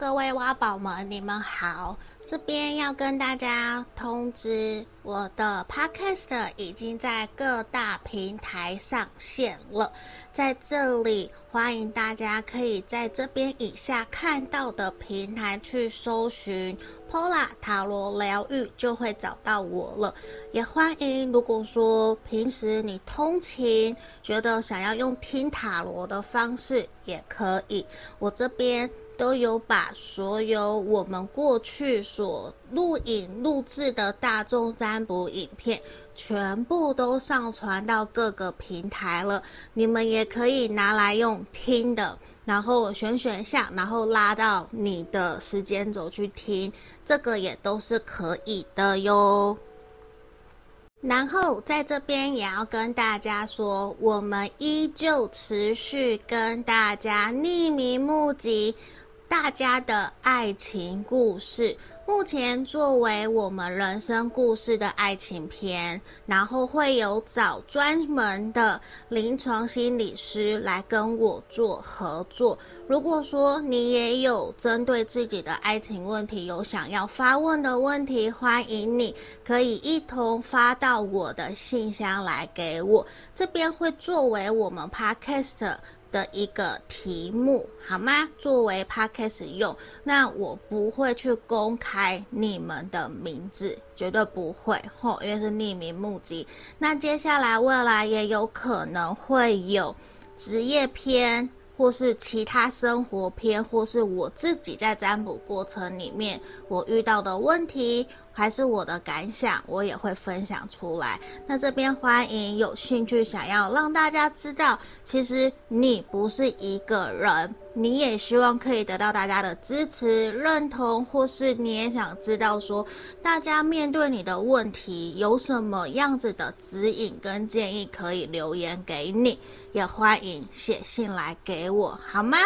各位挖宝们，你们好！这边要跟大家通知，我的 Podcast 已经在各大平台上线了。在这里，欢迎大家可以在这边以下看到的平台去搜寻 Pola 塔罗疗愈，就会找到我了。也欢迎，如果说平时你通勤，觉得想要用听塔罗的方式，也可以。我这边。都有把所有我们过去所录影录制的大众占卜影片，全部都上传到各个平台了。你们也可以拿来用听的，然后选选项，然后拉到你的时间轴去听，这个也都是可以的哟。然后在这边也要跟大家说，我们依旧持续跟大家匿名募集。大家的爱情故事，目前作为我们人生故事的爱情篇，然后会有找专门的临床心理师来跟我做合作。如果说你也有针对自己的爱情问题有想要发问的问题，欢迎你可以一同发到我的信箱来给我，这边会作为我们 Podcast。的一个题目好吗？作为 podcast 用，那我不会去公开你们的名字，绝对不会吼，因为是匿名募集。那接下来未来也有可能会有职业篇，或是其他生活篇，或是我自己在占卜过程里面我遇到的问题。还是我的感想，我也会分享出来。那这边欢迎有兴趣想要让大家知道，其实你不是一个人，你也希望可以得到大家的支持、认同，或是你也想知道说，大家面对你的问题有什么样子的指引跟建议，可以留言给你，也欢迎写信来给我，好吗？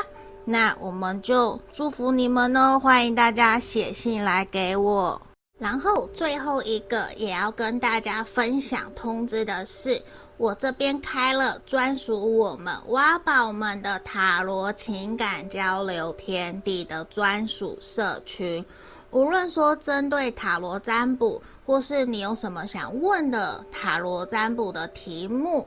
那我们就祝福你们哦，欢迎大家写信来给我。然后最后一个也要跟大家分享通知的是，我这边开了专属我们挖宝们的塔罗情感交流天地的专属社群。无论说针对塔罗占卜，或是你有什么想问的塔罗占卜的题目，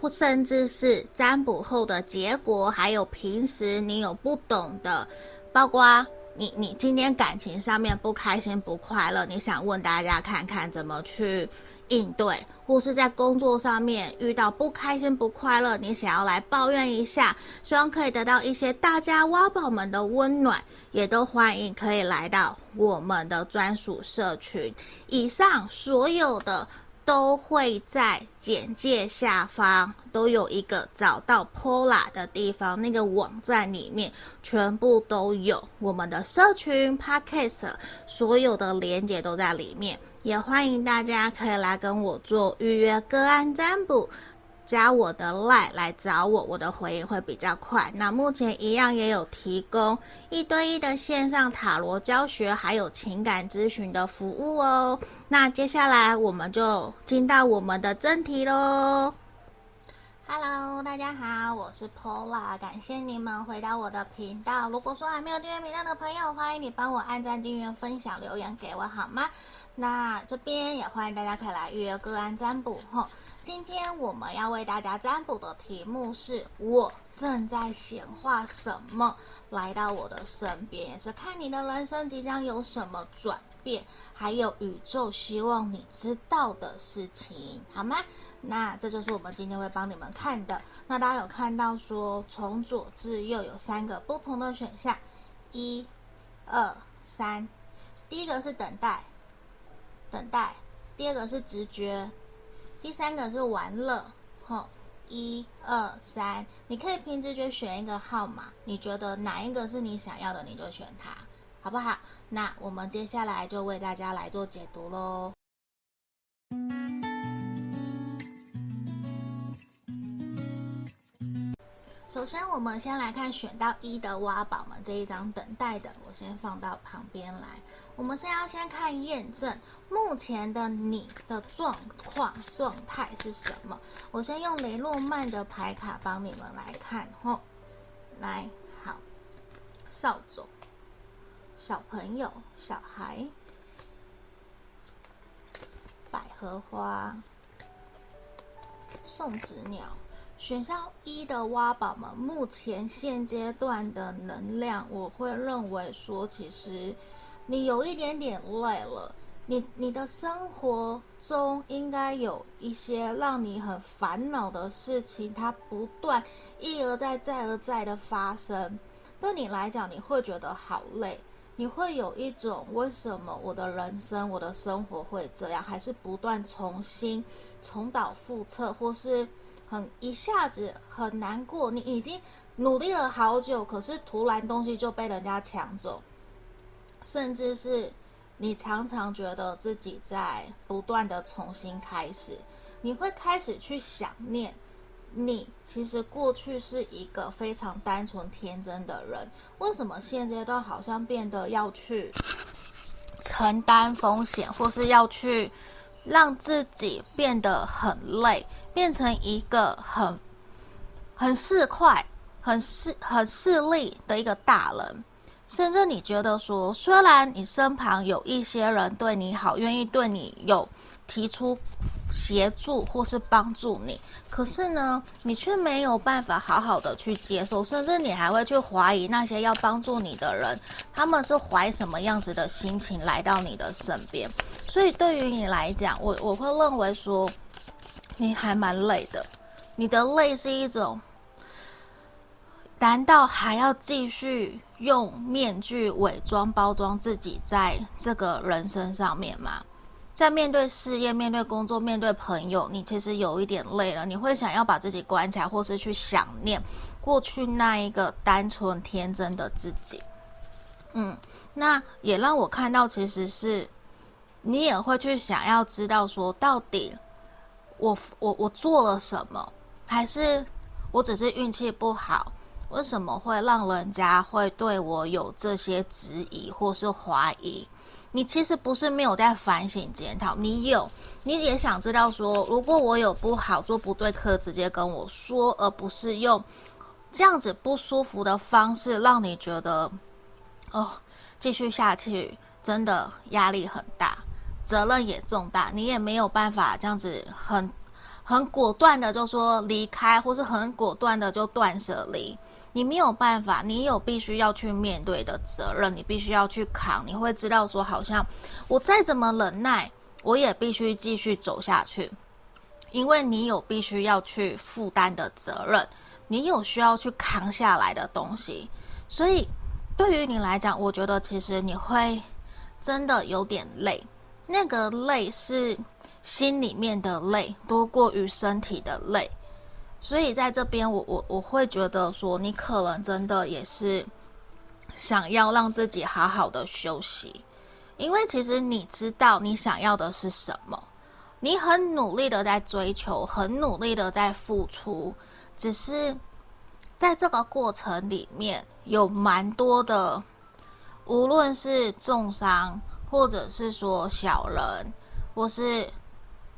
或甚至是占卜后的结果，还有平时你有不懂的，包括。你你今天感情上面不开心不快乐，你想问大家看看怎么去应对，或是在工作上面遇到不开心不快乐，你想要来抱怨一下，希望可以得到一些大家挖宝们的温暖，也都欢迎可以来到我们的专属社群。以上所有的。都会在简介下方都有一个找到 Pola 的地方，那个网站里面全部都有我们的社群 Podcast，所有的连接都在里面，也欢迎大家可以来跟我做预约个案占卜。加我的 LINE 来找我，我的回应会比较快。那目前一样也有提供一对一的线上塔罗教学，还有情感咨询的服务哦。那接下来我们就进到我们的正题喽。Hello，大家好，我是 Pola，感谢你们回到我的频道。如果说还没有订阅频道的朋友，欢迎你帮我按赞、订阅、分享、留言给我好吗？那这边也欢迎大家可以来预约个案占卜吼。今天我们要为大家占卜的题目是：我正在显化什么来到我的身边？也是看你的人生即将有什么转变，还有宇宙希望你知道的事情，好吗？那这就是我们今天会帮你们看的。那大家有看到说，从左至右有三个不同的选项，一、二、三。第一个是等待，等待；第二个是直觉。第三个是玩乐，吼，一二三，你可以凭直觉选一个号码，你觉得哪一个是你想要的，你就选它，好不好？那我们接下来就为大家来做解读喽。首先，我们先来看选到一的挖宝们这一张等待的，我先放到旁边来。我们现在要先看验证目前的你的状况状态是什么。我先用雷诺曼的牌卡帮你们来看吼，来，好，扫帚，小朋友、小孩、百合花、送子鸟。选项一的挖宝们，目前现阶段的能量，我会认为说，其实你有一点点累了。你你的生活中应该有一些让你很烦恼的事情，它不断一而再再而再的发生，对你来讲，你会觉得好累，你会有一种为什么我的人生、我的生活会这样，还是不断重新重蹈覆辙，或是很一下子很难过，你已经努力了好久，可是突然东西就被人家抢走，甚至是。你常常觉得自己在不断的重新开始，你会开始去想念，你其实过去是一个非常单纯天真的人，为什么现阶段好像变得要去承担风险，或是要去让自己变得很累，变成一个很很市侩、很势很势利的一个大人？甚至你觉得说，虽然你身旁有一些人对你好，愿意对你有提出协助或是帮助你，可是呢，你却没有办法好好的去接受，甚至你还会去怀疑那些要帮助你的人，他们是怀什么样子的心情来到你的身边。所以对于你来讲，我我会认为说，你还蛮累的，你的累是一种。难道还要继续用面具伪装包装自己在这个人生上面吗？在面对事业、面对工作、面对朋友，你其实有一点累了。你会想要把自己关起来，或是去想念过去那一个单纯天真的自己。嗯，那也让我看到，其实是你也会去想要知道，说到底我我我做了什么，还是我只是运气不好？为什么会让人家会对我有这些质疑或是怀疑？你其实不是没有在反省检讨，你有，你也想知道说，如果我有不好做不对，可直接跟我说，而不是用这样子不舒服的方式让你觉得，哦，继续下去真的压力很大，责任也重大，你也没有办法这样子很很果断的就说离开，或是很果断的就断舍离。你没有办法，你有必须要去面对的责任，你必须要去扛。你会知道说，好像我再怎么忍耐，我也必须继续走下去，因为你有必须要去负担的责任，你有需要去扛下来的东西。所以，对于你来讲，我觉得其实你会真的有点累，那个累是心里面的累，多过于身体的累。所以在这边我，我我会觉得说，你可能真的也是想要让自己好好的休息，因为其实你知道你想要的是什么，你很努力的在追求，很努力的在付出，只是在这个过程里面有蛮多的，无论是重伤，或者是说小人，或是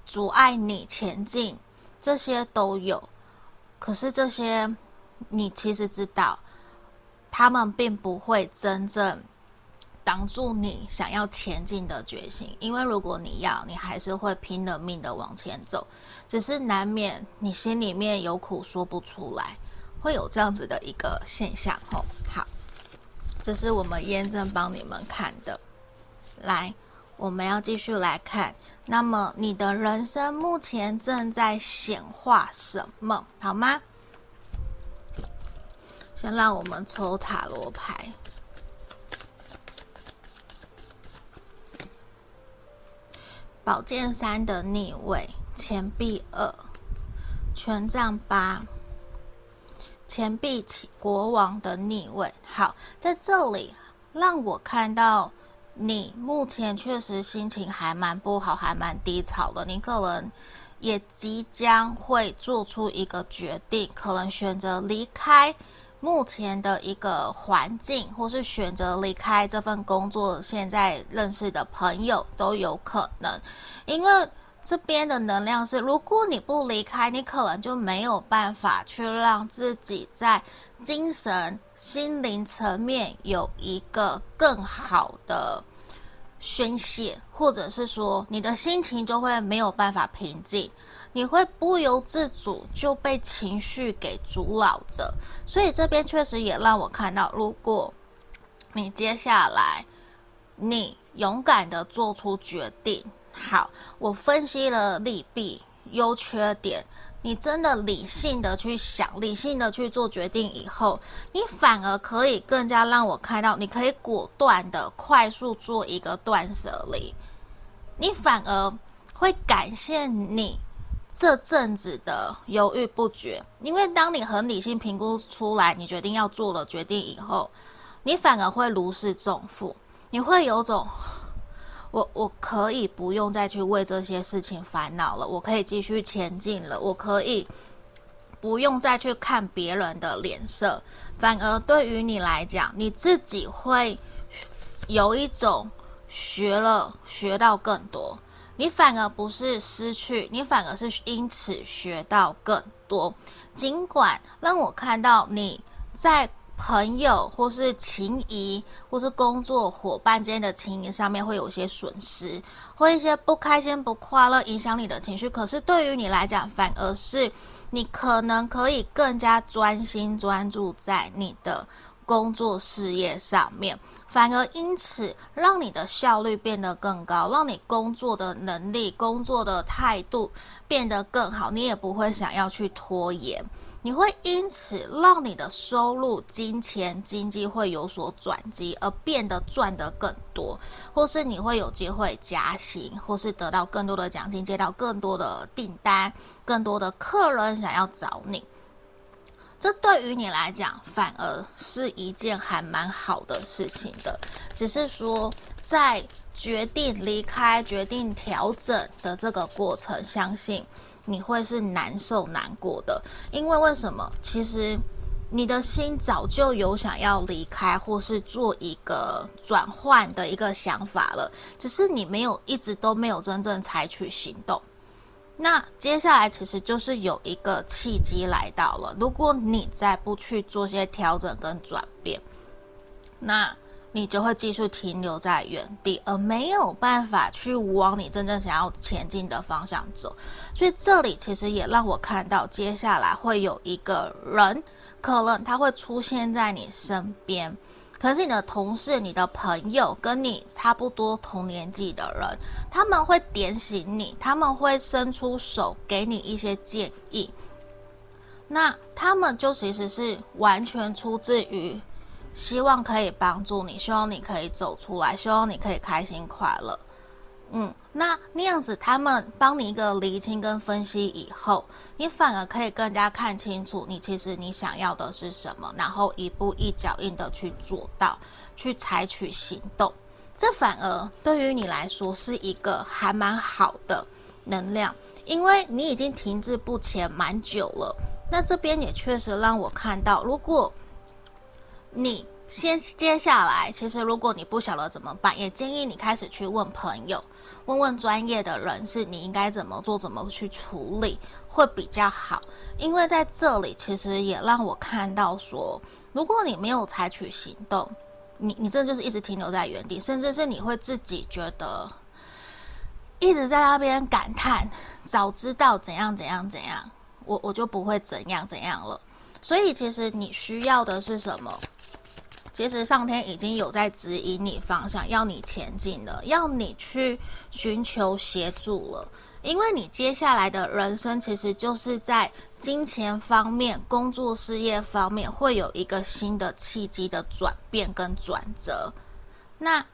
阻碍你前进，这些都有。可是这些，你其实知道，他们并不会真正挡住你想要前进的决心。因为如果你要，你还是会拼了命的往前走，只是难免你心里面有苦说不出来，会有这样子的一个现象。吼，好，这是我们验证帮你们看的。来，我们要继续来看。那么你的人生目前正在显化什么？好吗？先让我们抽塔罗牌。宝剑三的逆位，钱币二，权杖八，钱币七，国王的逆位。好，在这里让我看到。你目前确实心情还蛮不好，还蛮低潮的。你可能也即将会做出一个决定，可能选择离开目前的一个环境，或是选择离开这份工作。现在认识的朋友都有可能，因为这边的能量是，如果你不离开，你可能就没有办法去让自己在精神、心灵层面有一个更好的宣泄，或者是说你的心情就会没有办法平静，你会不由自主就被情绪给阻扰着。所以这边确实也让我看到，如果你接下来你勇敢的做出决定。好，我分析了利弊、优缺点。你真的理性的去想，理性的去做决定以后，你反而可以更加让我看到，你可以果断的、快速做一个断舍离。你反而会感谢你这阵子的犹豫不决，因为当你很理性评估出来，你决定要做了决定以后，你反而会如释重负，你会有种。我我可以不用再去为这些事情烦恼了，我可以继续前进了，我可以不用再去看别人的脸色，反而对于你来讲，你自己会有一种学了学到更多，你反而不是失去，你反而是因此学到更多。尽管让我看到你在。朋友或是情谊，或是工作伙伴之间的情谊上面会有一些损失，或一些不开心、不快乐，影响你的情绪。可是对于你来讲，反而是你可能可以更加专心专注在你的工作事业上面，反而因此让你的效率变得更高，让你工作的能力、工作的态度变得更好，你也不会想要去拖延。你会因此让你的收入、金钱、经济会有所转机，而变得赚得更多，或是你会有机会加薪，或是得到更多的奖金，接到更多的订单，更多的客人想要找你。这对于你来讲，反而是一件还蛮好的事情的。只是说，在决定离开、决定调整的这个过程，相信。你会是难受难过的，因为为什么？其实你的心早就有想要离开或是做一个转换的一个想法了，只是你没有一直都没有真正采取行动。那接下来其实就是有一个契机来到了，如果你再不去做些调整跟转变，那。你就会继续停留在原地，而没有办法去往你真正想要前进的方向走。所以这里其实也让我看到，接下来会有一个人，可能他会出现在你身边，可是你的同事、你的朋友，跟你差不多同年纪的人，他们会点醒你，他们会伸出手给你一些建议。那他们就其实是完全出自于。希望可以帮助你，希望你可以走出来，希望你可以开心快乐。嗯，那那样子，他们帮你一个厘清跟分析以后，你反而可以更加看清楚你其实你想要的是什么，然后一步一脚印的去做到，去采取行动。这反而对于你来说是一个还蛮好的能量，因为你已经停滞不前蛮久了。那这边也确实让我看到，如果你先接下来，其实如果你不晓得怎么办，也建议你开始去问朋友，问问专业的人士，你应该怎么做，怎么去处理会比较好。因为在这里，其实也让我看到说，如果你没有采取行动，你你这就是一直停留在原地，甚至是你会自己觉得一直在那边感叹，早知道怎样怎样怎样，我我就不会怎样怎样了。所以，其实你需要的是什么？其实上天已经有在指引你方向，要你前进了，要你去寻求协助了。因为你接下来的人生，其实就是在金钱方面、工作事业方面，会有一个新的契机的转变跟转折。那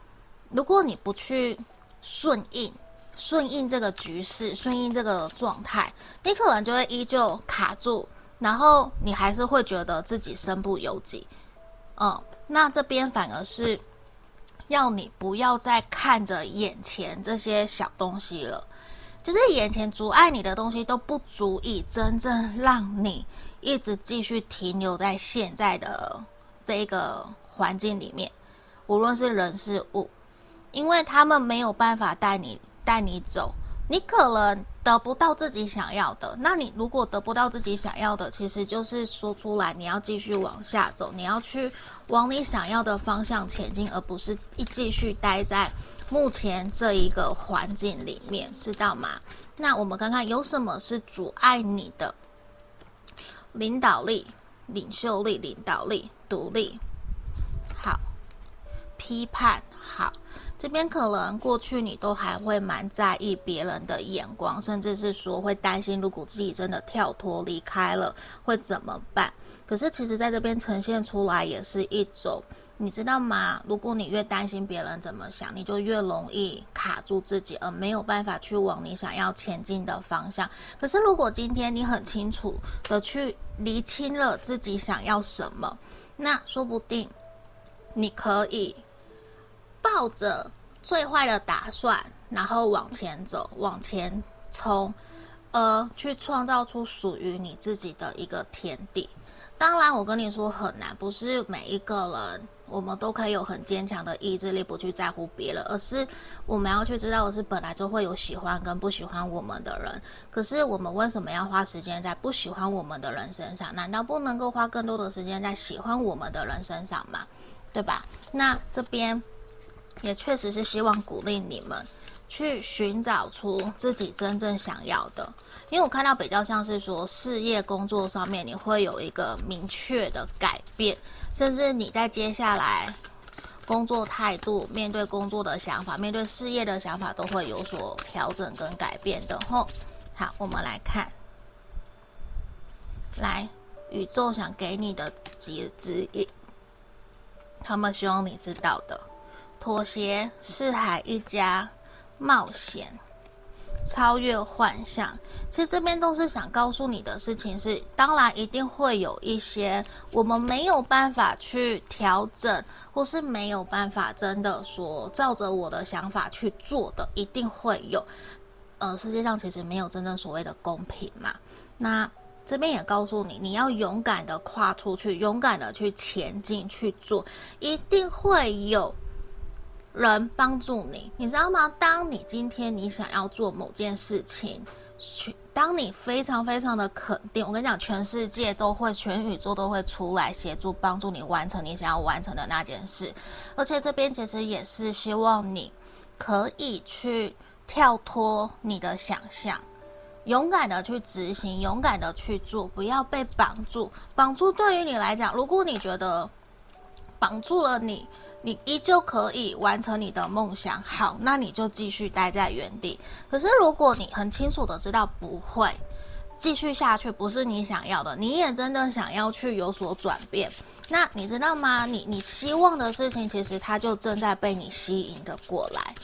如果你不去顺应、顺应这个局势、顺应这个状态，你可能就会依旧卡住，然后你还是会觉得自己身不由己，嗯。那这边反而是要你不要再看着眼前这些小东西了，就是眼前阻碍你的东西都不足以真正让你一直继续停留在现在的这个环境里面，无论是人是物，因为他们没有办法带你带你走，你可能得不到自己想要的。那你如果得不到自己想要的，其实就是说出来，你要继续往下走，你要去往你想要的方向前进，而不是一继续待在目前这一个环境里面，知道吗？那我们看看有什么是阻碍你的？领导力、领袖力、领导力、独立，好，批判，好。这边可能过去你都还会蛮在意别人的眼光，甚至是说会担心，如果自己真的跳脱离开了会怎么办？可是其实在这边呈现出来也是一种，你知道吗？如果你越担心别人怎么想，你就越容易卡住自己，而没有办法去往你想要前进的方向。可是如果今天你很清楚的去厘清了自己想要什么，那说不定你可以。抱着最坏的打算，然后往前走，往前冲，呃，去创造出属于你自己的一个天地。当然，我跟你说很难，不是每一个人我们都可以有很坚强的意志力，不去在乎别人，而是我们要去知道的是，本来就会有喜欢跟不喜欢我们的人。可是，我们为什么要花时间在不喜欢我们的人身上？难道不能够花更多的时间在喜欢我们的人身上吗？对吧？那这边。也确实是希望鼓励你们去寻找出自己真正想要的，因为我看到比较像是说事业工作上面你会有一个明确的改变，甚至你在接下来工作态度、面对工作的想法、面对事业的想法都会有所调整跟改变的。吼，好，我们来看，来宇宙想给你的几指引，他们希望你知道的。妥协，四海一家，冒险，超越幻象。其实这边都是想告诉你的事情是，当然一定会有一些我们没有办法去调整，或是没有办法真的说照着我的想法去做的，一定会有。呃，世界上其实没有真正所谓的公平嘛。那这边也告诉你，你要勇敢的跨出去，勇敢的去前进去做，一定会有。人帮助你，你知道吗？当你今天你想要做某件事情，去当你非常非常的肯定，我跟你讲，全世界都会，全宇宙都会出来协助帮助你完成你想要完成的那件事。而且这边其实也是希望你可以去跳脱你的想象，勇敢的去执行，勇敢的去做，不要被绑住。绑住对于你来讲，如果你觉得绑住了你。你依旧可以完成你的梦想，好，那你就继续待在原地。可是如果你很清楚的知道不会继续下去，不是你想要的，你也真的想要去有所转变，那你知道吗？你你希望的事情，其实它就正在被你吸引的过来。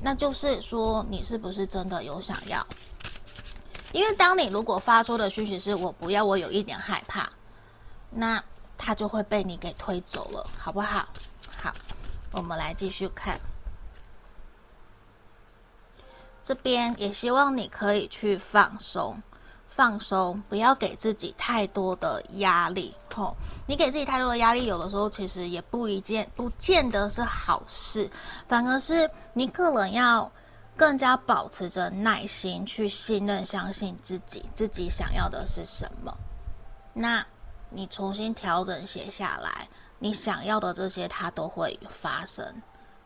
那就是说，你是不是真的有想要？因为当你如果发出的讯息是我不要，我有一点害怕，那它就会被你给推走了，好不好？好，我们来继续看。这边也希望你可以去放松，放松，不要给自己太多的压力。吼、你给自己太多的压力，有的时候其实也不一件，不见得是好事，反而是你可能要更加保持着耐心，去信任、相信自己，自己想要的是什么。那你重新调整，写下来。你想要的这些，它都会发生，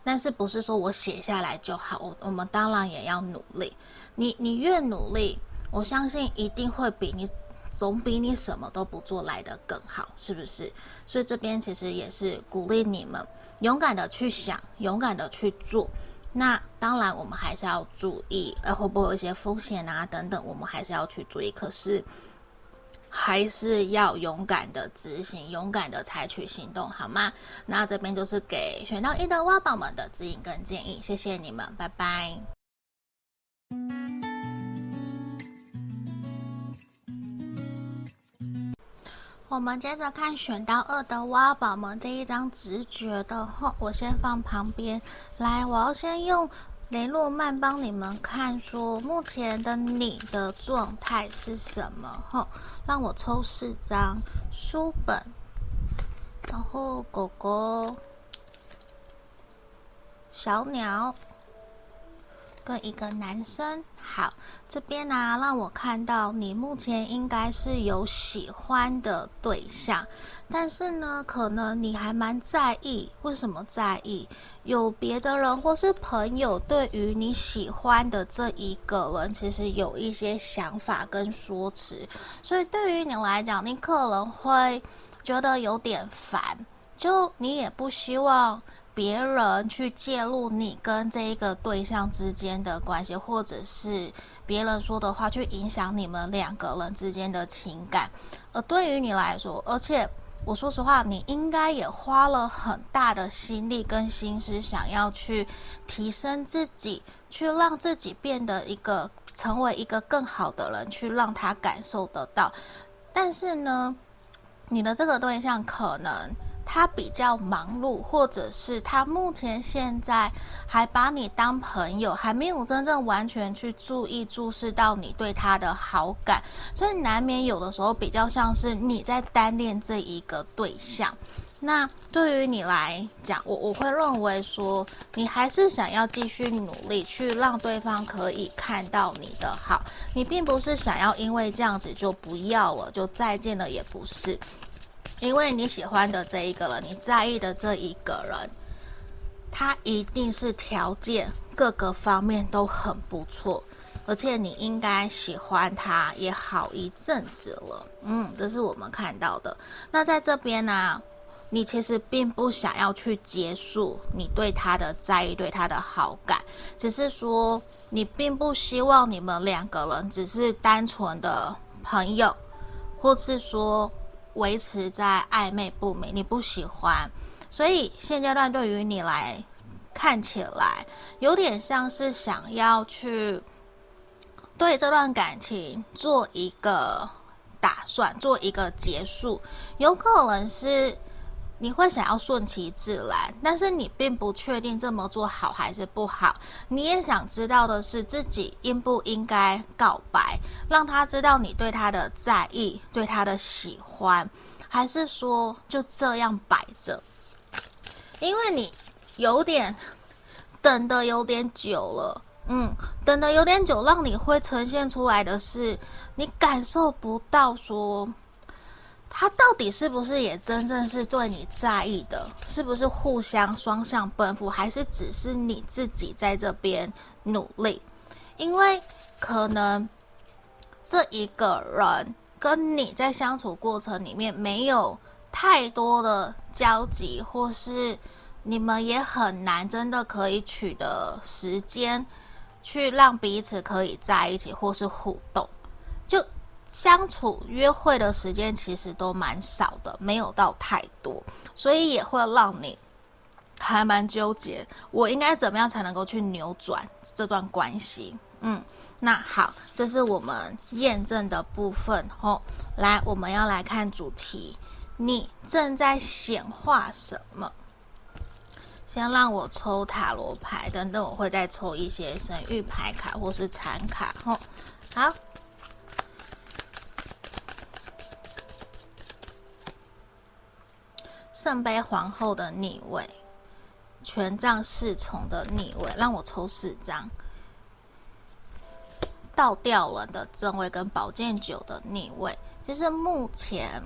但是不是说我写下来就好？我我们当然也要努力。你你越努力，我相信一定会比你总比你什么都不做来得更好，是不是？所以这边其实也是鼓励你们勇敢的去想，勇敢的去做。那当然，我们还是要注意，呃，会不会有一些风险啊等等，我们还是要去注意。可是。还是要勇敢的执行，勇敢的采取行动，好吗？那这边就是给选到一的挖宝们的指引跟建议，谢谢你们，拜拜。我们接着看选到二的挖宝们这一张直觉的话，我先放旁边来，我要先用。雷诺曼帮你们看，说目前的你的状态是什么？吼，让我抽四张书本，然后狗狗、小鸟、跟一个男生。好，这边呢、让我看到你目前应该是有喜欢的对象，但是呢，可能你还蛮在意。为什么在意？有别的人或是朋友对于你喜欢的这一个人，其实有一些想法跟说辞，所以对于你来讲，你可能会觉得有点烦，就你也不希望。别人去介入你跟这一个对象之间的关系，或者是别人说的话去影响你们两个人之间的情感。而对于你来说，而且我说实话，你应该也花了很大的心力跟心思，想要去提升自己，去让自己变得一个成为一个更好的人，去让他感受得到。但是呢，你的这个对象可能。他比较忙碌，或者是他目前现在还把你当朋友，还没有真正完全去注意注视到你对他的好感，所以难免有的时候比较像是你在单恋这一个对象。那对于你来讲，我我会认为说，你还是想要继续努力去让对方可以看到你的好，你并不是想要因为这样子就不要了，就再见了，也不是。因为你喜欢的这一个人，你在意的这一个人，他一定是条件各个方面都很不错，而且你应该喜欢他也好一阵子了。嗯，这是我们看到的。那在这边呢、你其实并不想要去结束你对他的在意、对他的好感，只是说你并不希望你们两个人只是单纯的朋友，或是说。维持在暧昧不明，你不喜欢，所以现阶段对于你来看起来，有点像是想要去对这段感情做一个打算，做一个结束，有可能是。你会想要顺其自然，但是你并不确定这么做好还是不好。你也想知道的是自己应不应该告白，让他知道你对他的在意，对他的喜欢，还是说就这样摆着？因为你有点等得有点久了，嗯，等得有点久，让你会呈现出来的是你感受不到说。他到底是不是也真正是对你在意的？是不是互相双向奔赴，还是只是你自己在这边努力？因为可能这一个人跟你在相处过程里面没有太多的交集，或是你们也很难真的可以取得时间去让彼此可以在一起，或是互动，就。相处约会的时间其实都蛮少的，没有到太多，所以也会让你还蛮纠结。我应该怎么样才能够去扭转这段关系？嗯，那好，这是我们验证的部分哦。来，我们要来看主题，你正在显化什么？先让我抽塔罗牌，等等我会再抽一些神谕牌卡或是残卡。吼，好。圣杯皇后的逆位，权杖侍从的逆位，让我抽四张。倒吊人的正位跟宝剑九的逆位，就是目前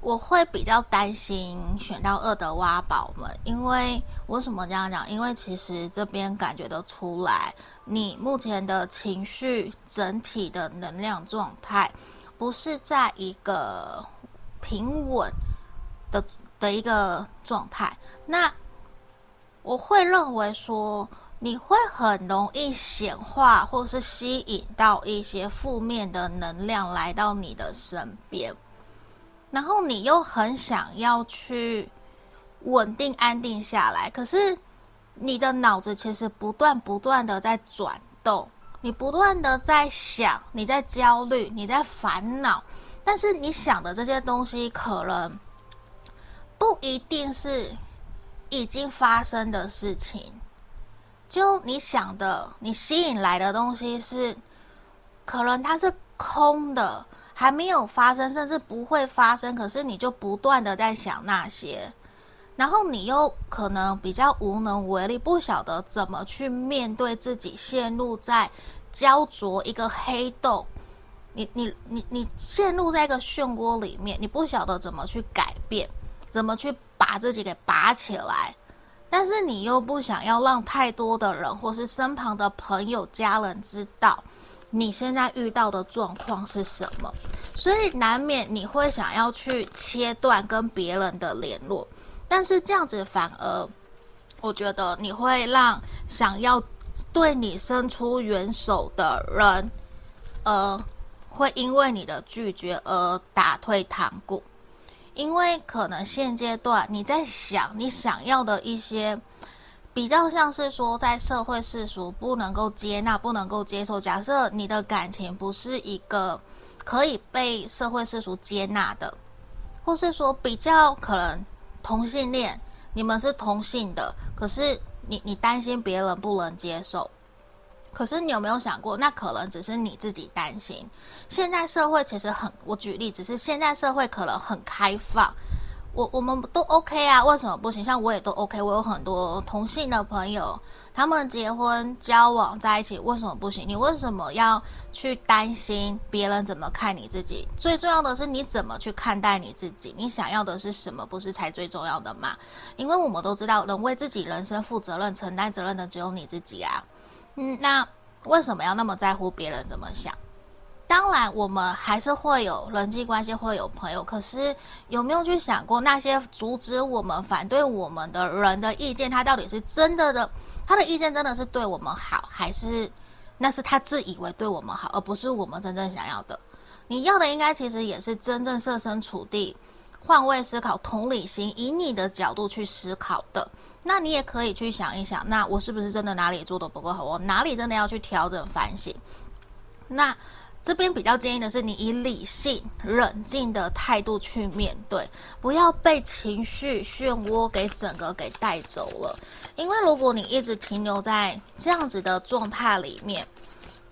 我会比较担心选到二的挖宝们，因为为什么这样讲？因为其实这边感觉得出来，你目前的情绪整体的能量状态不是在一个平稳的。的一个状态，那我会认为说，你会很容易显化，或是吸引到一些负面的能量来到你的身边，然后你又很想要去稳定安定下来，可是你的脑子其实不断不断的在转动，你不断的在想，你在焦虑，你在烦恼，但是你想的这些东西可能。不一定是已经发生的事情，就你想的，你吸引来的东西是，可能它是空的，还没有发生，甚至不会发生。可是你就不断的在想那些，然后你又可能比较无能为力，不晓得怎么去面对自己，陷入在焦灼一个黑洞，你你你你陷入在一个漩涡里面，你不晓得怎么去改变，怎么去把自己给拔起来，但是你又不想要让太多的人或是身旁的朋友、家人知道你现在遇到的状况是什么，所以难免你会想要去切断跟别人的联络。但是这样子反而，我觉得你会让想要对你伸出援手的人，呃，会因为你的拒绝而打退堂鼓。因为可能现阶段你在想你想要的一些，比较像是说在社会世俗不能够接纳、不能够接受。假设你的感情不是一个可以被社会世俗接纳的，或是说比较可能。同性恋，你们是同性的，可是你你担心别人不能接受，可是你有没有想过，那可能只是你自己担心。现在社会其实很，我举例，只是现在社会可能很开放。我我们都 OK 啊，为什么不行？像我也都 OK，我有很多同性的朋友，他们结婚交往在一起，为什么不行？你为什么要去担心别人怎么看你自己？最重要的是你怎么去看待你自己？你想要的是什么？不是才最重要的吗？因为我们都知道，能为自己人生负责任、承担责任的只有你自己啊。嗯，那为什么要那么在乎别人怎么想？当然，我们还是会有人际关系，会有朋友。可是，有没有去想过那些阻止我们、反对我们的人的意见？他到底是真的的？他的意见真的是对我们好，还是那是他自以为对我们好，而不是我们真正想要的？你要的应该其实也是真正设身处地、换位思考、同理心，以你的角度去思考的。那你也可以去想一想，那我是不是真的哪里做的不够好？我哪里真的要去调整、反省？那。这边比较建议的是，你以理性、冷静的态度去面对，不要被情绪漩涡给整个给带走了。因为如果你一直停留在这样子的状态里面，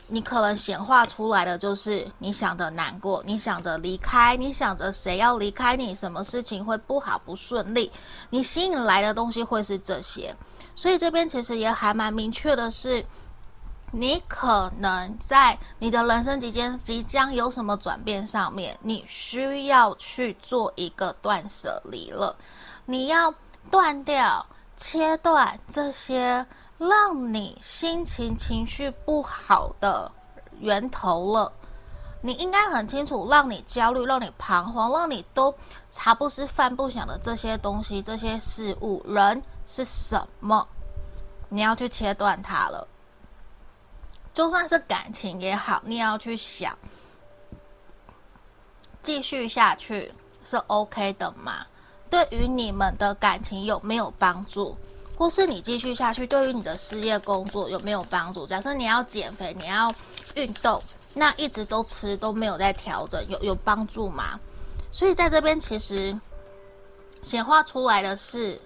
你可能显化出来的就是你想的难过，你想着离开，你想着谁要离开你，什么事情会不好不顺利，你吸引来的东西会是这些。所以这边其实也还蛮明确的是。你可能在你的人生即将即将有什么转变上面，你需要去做一个断舍离了。你要断掉、切断这些让你心情情绪不好的源头了。你应该很清楚，让你焦虑、让你彷徨、让你都茶不思饭不想的这些东西、这些事物、人是什么？你要去切断它了。就算是感情也好，你也要去想，继续下去是 OK 的吗？对于你们的感情有没有帮助？或是你继续下去，对于你的事业工作有没有帮助？假设你要减肥，你要运动，那一直都吃都没有在调整，有有帮助吗？所以在这边其实显化出来的是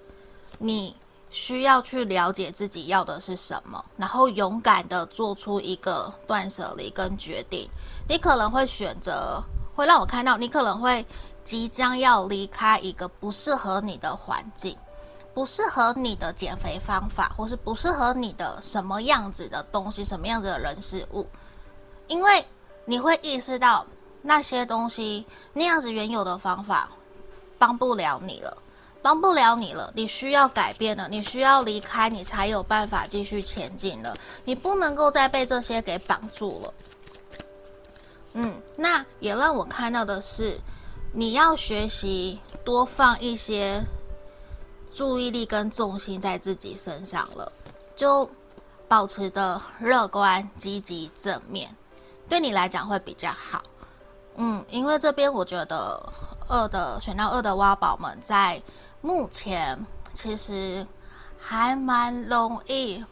你。需要去了解自己要的是什么，然后勇敢的做出一个断舍离跟决定。你可能会选择，会让我看到你可能会即将要离开一个不适合你的环境，不适合你的减肥方法，或是不适合你的什么样子的东西，什么样子的人事物，因为你会意识到那些东西那样子原有的方法帮不了你了。帮不了你了，你需要改变了，你需要离开，你才有办法继续前进了。你不能够再被这些给绑住了。嗯，那也让我看到的是，你要学习多放一些注意力跟重心在自己身上了，就保持着乐观、积极、正面，对你来讲会比较好。嗯，因为这边我觉得二的选到二的挖宝们在。目前其实还蛮容易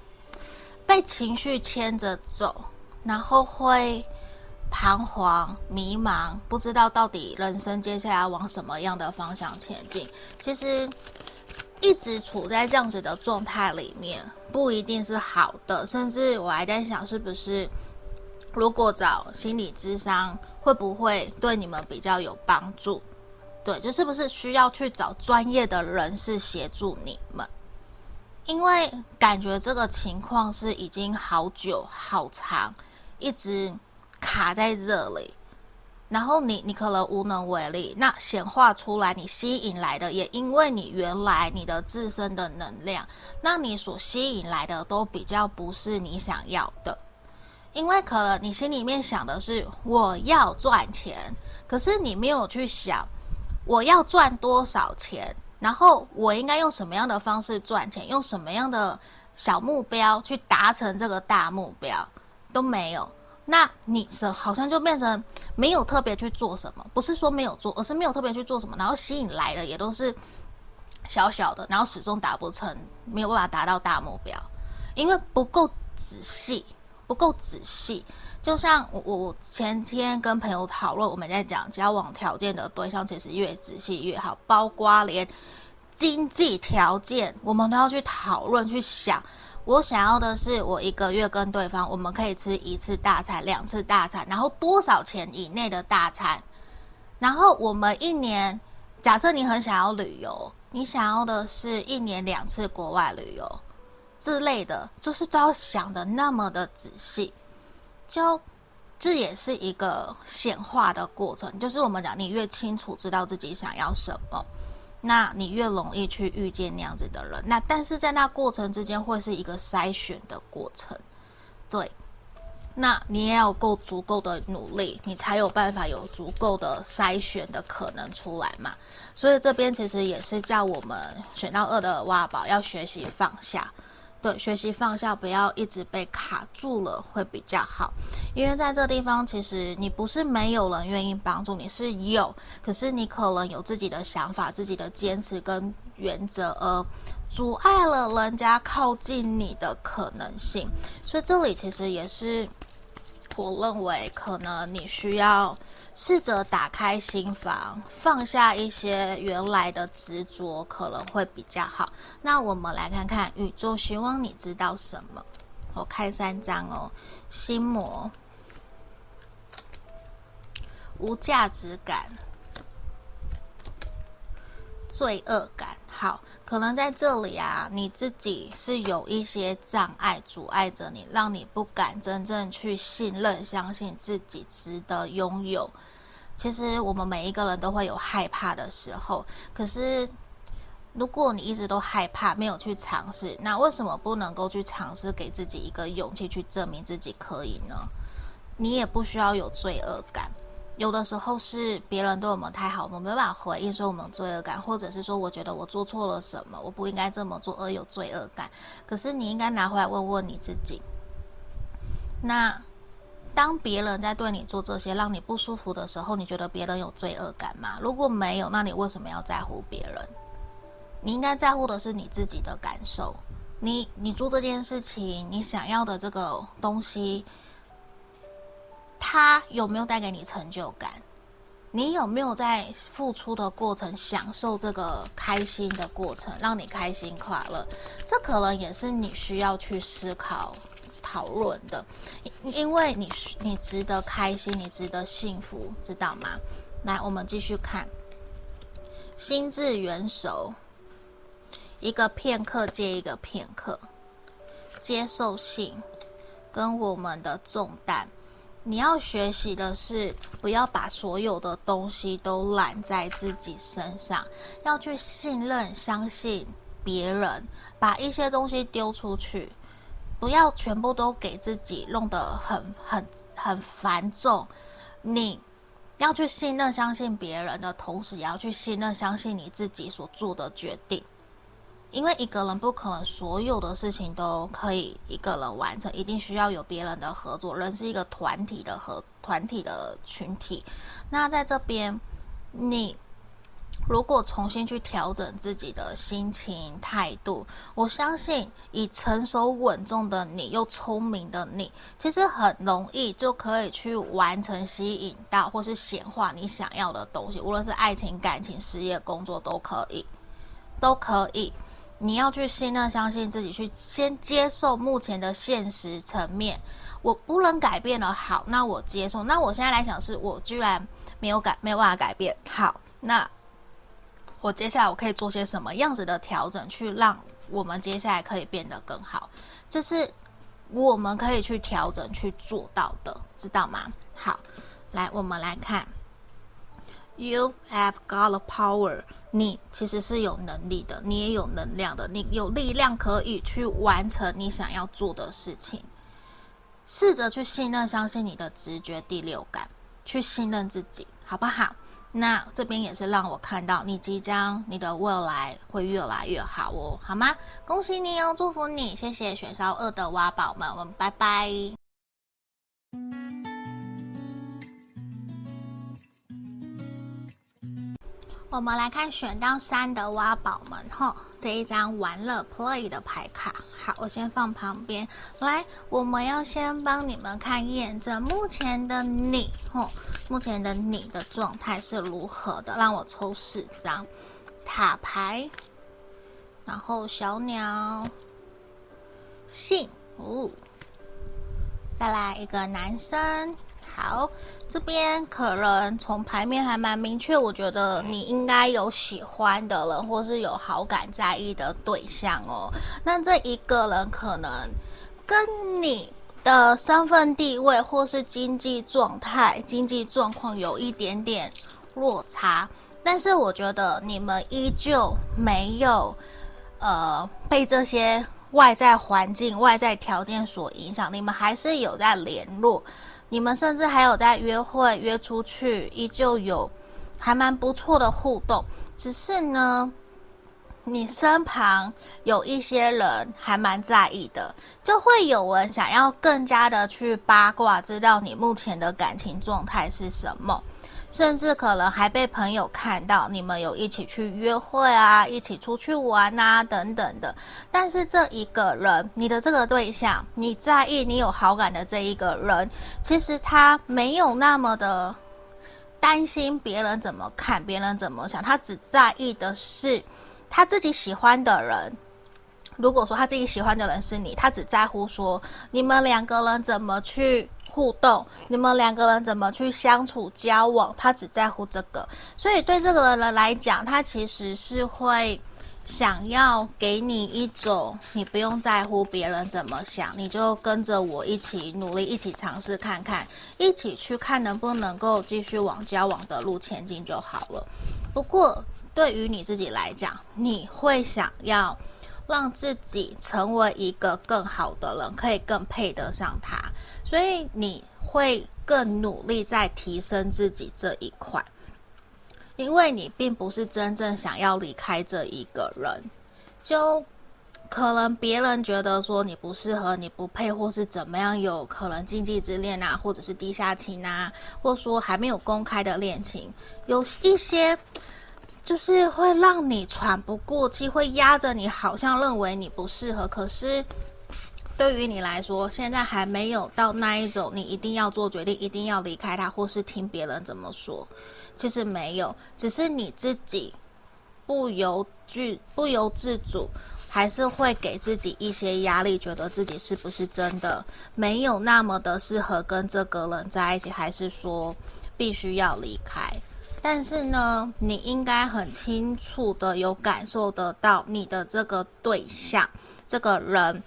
被情绪牵着走，然后会彷徨、迷茫，不知道到底人生接下来往什么样的方向前进。其实一直处在这样子的状态里面，不一定是好的，甚至我还在想，是不是如果找心理咨商，会不会对你们比较有帮助？对，就是不是需要去找专业的人士协助你们？因为感觉这个情况是已经好久好长，一直卡在这里。然后你你可能无能为力，那显化出来你吸引来的，也因为你原来你的自身的能量，那你所吸引来的都比较不是你想要的，因为可能你心里面想的是我要赚钱，可是你没有去想我要赚多少钱，然后我应该用什么样的方式赚钱，用什么样的小目标去达成这个大目标都没有。那你是好像就变成没有特别去做什么，不是说没有做，而是没有特别去做什么，然后吸引来的也都是小小的，然后始终达不成，没有办法达到大目标，因为不够仔细，不够仔细。就像我我前天跟朋友讨论，我们在讲交往条件的对象，其实越仔细越好，包括连经济条件，我们都要去讨论去想。我想要的是，我一个月跟对方，我们可以吃一次大餐、两次大餐，然后多少钱以内的大餐。然后我们一年，假设你很想要旅游，你想要的是一年两次国外旅游之类的，就是都要想得那么的仔细。就这也是一个显化的过程，就是我们讲，你越清楚知道自己想要什么。那你越容易去遇见那样子的人，那但是在那过程之间会是一个筛选的过程，对，那你也要够足够的努力，你才有办法有足够的筛选的可能出来嘛。所以这边其实也是叫我们选到二的挖宝要学习放下。对，学习放下，不要一直被卡住了，会比较好。因为在这地方，其实你不是没有人愿意帮助你，是有，可是你可能有自己的想法、自己的坚持跟原则，而阻碍了人家靠近你的可能性。所以这里其实也是，我认为可能你需要。试着打开心房，放下一些原来的执着，可能会比较好。那我们来看看宇宙希望你知道什么。我开三张哦，心魔、无价值感、罪恶感。好，可能在这里啊，你自己是有一些障碍阻碍着你，让你不敢真正去信任、相信自己值得拥有。其实我们每一个人都会有害怕的时候，可是如果你一直都害怕，没有去尝试，那为什么不能够去尝试，给自己一个勇气去证明自己可以呢？你也不需要有罪恶感，有的时候是别人对我们太好，我们没办法回应，说我们罪恶感，或者是说我觉得我做错了什么，我不应该这么做而有罪恶感。可是你应该拿回来问问你自己，那。当别人在对你做这些让你不舒服的时候，你觉得别人有罪恶感吗？如果没有，那你为什么要在乎别人？你应该在乎的是你自己的感受。你你做这件事情，你想要的这个东西，它有没有带给你成就感？你有没有在付出的过程享受这个开心的过程，让你开心快乐？这可能也是你需要去思考。讨论的，因为你你值得开心，你值得幸福，知道吗？来，我们继续看，心智元首，一个片刻接一个片刻，接受性跟我们的重担，你要学习的是不要把所有的东西都揽在自己身上，要去信任、相信别人，把一些东西丢出去。不要全部都给自己弄得很很很繁重，你要去信任、相信别人的同时，也要去信任、相信你自己所做的决定。因为一个人不可能所有的事情都可以一个人完成，一定需要有别人的合作。人是一个团体的合团体的群体。那在这边，你。如果重新去调整自己的心情态度，我相信以成熟稳重的你，又聪明的你，其实很容易就可以去完成、吸引到或是显化你想要的东西，无论是爱情、感情、事业、工作都可以，都可以。你要去信任、相信自己，去先接受目前的现实层面。我不能改变了，好，那我接受。那我现在来想，是我居然没有改，没有办法改变。好，那。我接下来我可以做些什么样子的调整，去让我们接下来可以变得更好，这是我们可以去调整去做到的，知道吗？好，来，我们来看，You have got the power，你其实是有能力的，你也有能量的，你有力量可以去完成你想要做的事情。试着去信任、相信你的直觉、第六感，去信任自己，好不好？那这边也是让我看到你即将，你的未来会越来越好哦，好吗？恭喜你哦，祝福你，谢谢选烧二的挖宝们，我们拜拜。我们来看选到三的挖宝们，吼，这一张玩乐 play 的牌卡。好，我先放旁边。来，我们要先帮你们看验证目前的你，吼，目前的你的状态是如何的？让我抽四张塔牌，然后小鸟信哦，再来一个男生。好，这边可能从牌面还蛮明确，我觉得你应该有喜欢的人，或是有好感在意的对象哦。那这一个人可能跟你的身份地位或是经济状态、经济状况有一点点落差，但是我觉得你们依旧没有呃被这些外在环境、外在条件所影响，你们还是有在联络。你们甚至还有在约会、约出去，依旧有还蛮不错的互动。只是呢，你身旁有一些人还蛮在意的，就会有人想要更加的去八卦，知道你目前的感情状态是什么。甚至可能还被朋友看到你们有一起去约会啊，一起出去玩啊，等等的。但是这一个人，你的这个对象，你在意、你有好感的这一个人，其实他没有那么的担心别人怎么看、别人怎么想，他只在意的是他自己喜欢的人。如果说他自己喜欢的人是你，他只在乎说你们两个人怎么去。互动，你们两个人怎么去相处交往？他只在乎这个，所以对这个人来讲，他其实是会想要给你一种，你不用在乎别人怎么想，你就跟着我一起努力，一起尝试看看，一起去看能不能够继续往交往的路前进就好了。不过对于你自己来讲，你会想要让自己成为一个更好的人，可以更配得上他。所以你会更努力在提升自己这一块，因为你并不是真正想要离开这一个人，就可能别人觉得说你不适合，你不配，或是怎么样，有可能禁忌之恋啊，或者是地下情啊，或说还没有公开的恋情，有一些就是会让你喘不过气，会压着你，好像认为你不适合，可是。对于你来说，现在还没有到那一种，你一定要做决定，一定要离开他，或是听别人怎么说。其实没有，只是你自己不由自不由自主，还是会给自己一些压力，觉得自己是不是真的没有那么的适合跟这个人在一起，还是说必须要离开？但是呢，你应该很清楚的有感受得到，你的这个对象，这个人。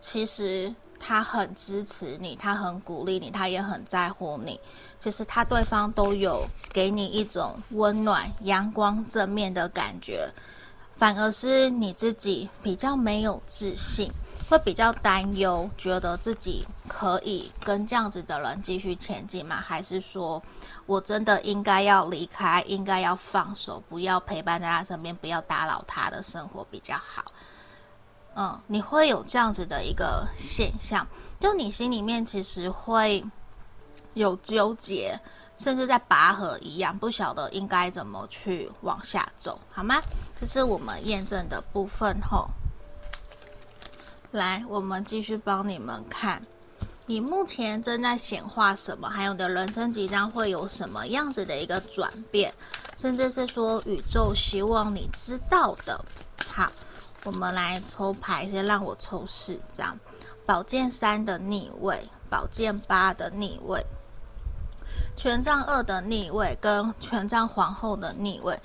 其实他很支持你，他很鼓励你，他也很在乎你。其实他对方都有给你一种温暖、阳光、正面的感觉，反而是你自己比较没有自信，会比较担忧，觉得自己可以跟这样子的人继续前进吗？还是说我真的应该要离开，应该要放手，不要陪伴在他身边，不要打扰他的生活比较好？嗯，你会有这样子的一个现象，就你心里面其实会有纠结，甚至在拔河一样，不晓得应该怎么去往下走，好吗？这是我们验证的部分吼。来，我们继续帮你们看，你目前正在显化什么，还有你的人生即将会有什么样子的一个转变，甚至是说宇宙希望你知道的，好。我们来抽牌，先让我抽四张：宝剑三的逆位，宝剑八的逆位，权杖二的逆位，跟权杖皇后的逆位。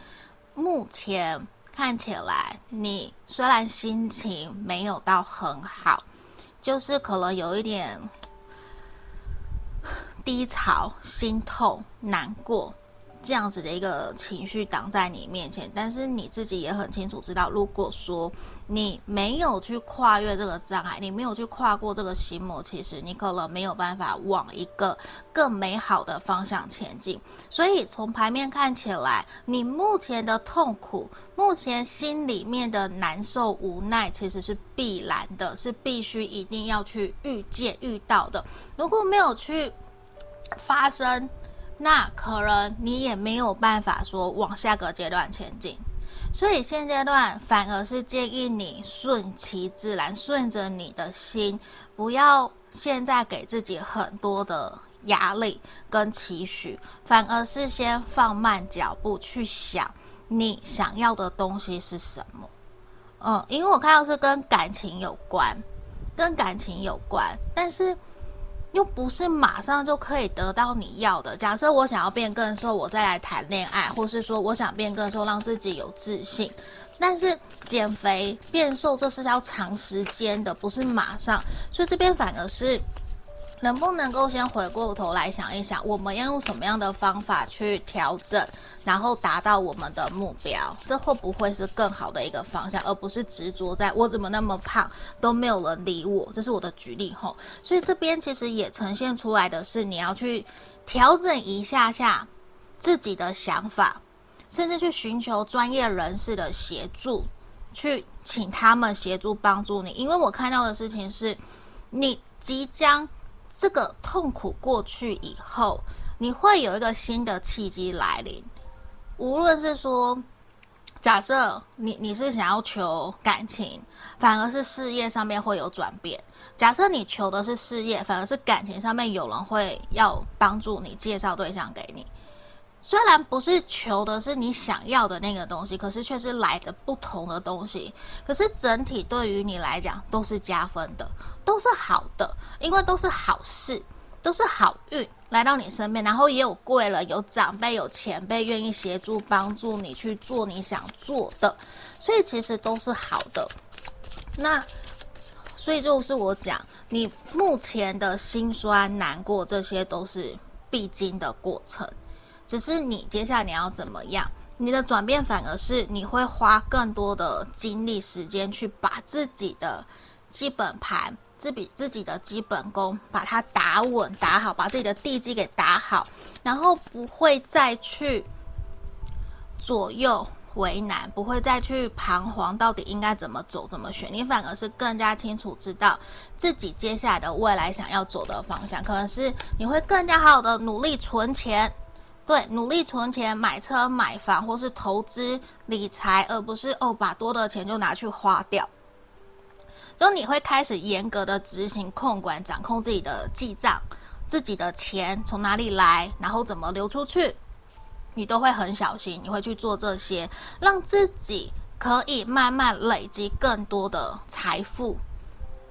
目前看起来，你虽然心情没有到很好，就是可能有一点低潮、心痛、难过。这样子的一个情绪挡在你面前，但是你自己也很清楚知道，如果说你没有去跨越这个障碍，你没有去跨过这个心魔，其实你可能没有办法往一个更美好的方向前进。所以从牌面看起来，你目前的痛苦，目前心里面的难受、无奈，其实是必然的，是必须一定要去遇见、遇到的。如果没有去发生，那可能你也没有办法说往下个阶段前进，所以现阶段反而是建议你顺其自然，顺着你的心，不要现在给自己很多的压力跟期许，反而是先放慢脚步去想你想要的东西是什么。嗯，因为我看到是跟感情有关，跟感情有关，但是。又不是马上就可以得到你要的。假设我想要变更瘦，我再来谈恋爱，或是说我想变更瘦，让自己有自信。但是减肥变瘦这是要长时间的，不是马上。所以这边反而是。能不能够先回过头来想一想，我们要用什么样的方法去调整，然后达到我们的目标？这会不会是更好的一个方向，而不是执着在我怎么那么胖都没有人理我？这是我的举例吼。所以这边其实也呈现出来的是，你要去调整一下下自己的想法，甚至去寻求专业人士的协助，去请他们协助帮助你。因为我看到的事情是，你即将。这个痛苦过去以后，你会有一个新的契机来临。无论是说，假设你你是想要求感情，反而是事业上面会有转变；假设你求的是事业，反而是感情上面有人会要帮助你介绍对象给你。虽然不是求的是你想要的那个东西，可是却是来的不同的东西。可是整体对于你来讲都是加分的，都是好的，因为都是好事，都是好运来到你身边。然后也有贵人，有长辈，有前辈愿意协助帮助你去做你想做的，所以其实都是好的。那所以就是我讲，你目前的辛酸难过，这些都是必经的过程。只是你接下来你要怎么样？你的转变反而是你会花更多的精力时间去把自己的基本盘、自己自己的基本功把它打稳、打好，把自己的地基给打好，然后不会再去左右为难，不会再去彷徨，到底应该怎么走、怎么选。你反而是更加清楚知道自己接下来的未来想要走的方向，可能是你会更加好的努力存钱。对，努力存钱买车买房，或是投资理财，而不是哦把多的钱就拿去花掉。就你会开始严格的执行控管、掌控自己的记账，自己的钱从哪里来，然后怎么流出去，你都会很小心。你会去做这些，让自己可以慢慢累积更多的财富。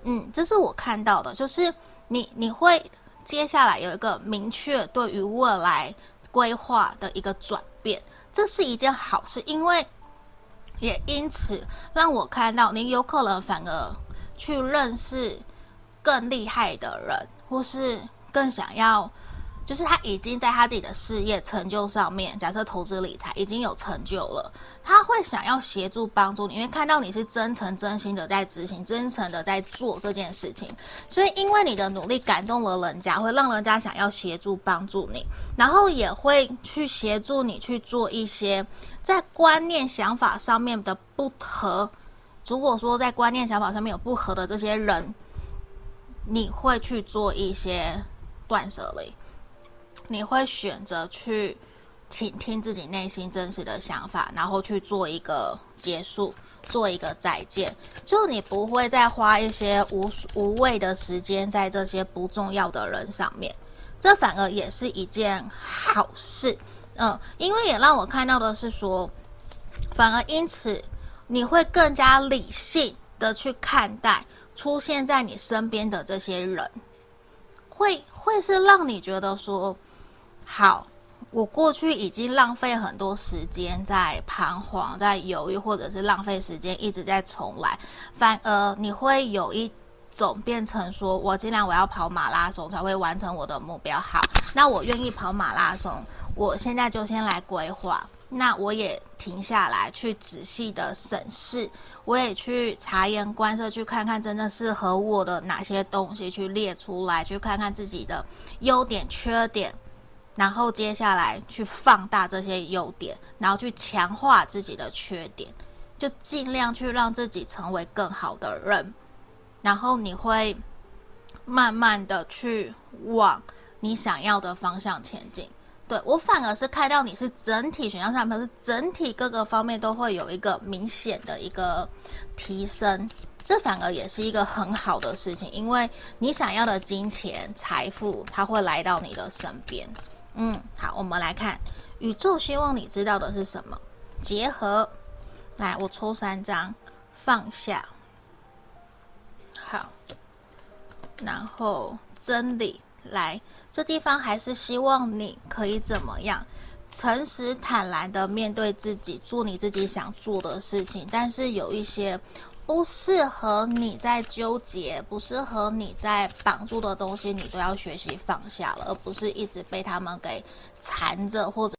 嗯，这是我看到的，就是你你会接下来有一个明确对于未来。规划的一个转变，这是一件好事，因为也因此让我看到您有可能反而去认识更厉害的人，或是更想要。就是他已经在他自己的事业成就上面，假设投资理财已经有成就了，他会想要协助帮助你，因为看到你是真诚真心的在执行，真诚的在做这件事情，所以因为你的努力感动了人家，会让人家想要协助帮助你，然后也会去协助你去做一些在观念想法上面的不合。如果说在观念想法上面有不合的这些人，你会去做一些断舍离。你会选择去倾听自己内心真实的想法，然后去做一个结束，做一个再见。就你不会再花一些无无谓的时间在这些不重要的人上面，这反而也是一件好事。嗯，因为也让我看到的是说，反而因此你会更加理性的去看待出现在你身边的这些人，会会是让你觉得说。好，我过去已经浪费很多时间在彷徨、在犹豫，或者是浪费时间一直在重来，反而你会有一种变成说，我尽量我要跑马拉松才会完成我的目标，好，那我愿意跑马拉松，我现在就先来规划，那我也停下来去仔细的审视，我也去察言观色，去看看真正适合我的哪些东西，去列出来，去看看自己的优点、缺点。然后接下来去放大这些优点，然后去强化自己的缺点，就尽量去让自己成为更好的人。然后你会慢慢的去往你想要的方向前进。对，我反而是看到你是整体选项上面是整体各个方面都会有一个明显的一个提升，这反而也是一个很好的事情，因为你想要的金钱财富，它会来到你的身边。嗯，好，我们来看宇宙希望你知道的是什么？结合，来，我抽三张，放下，好，然后真理，来，这地方还是希望你可以怎么样？诚实坦然的面对自己，做你自己想做的事情，但是有一些。不适合你在纠结，不适合你在绑住的东西，你都要学习放下了，而不是一直被他们给缠着，或者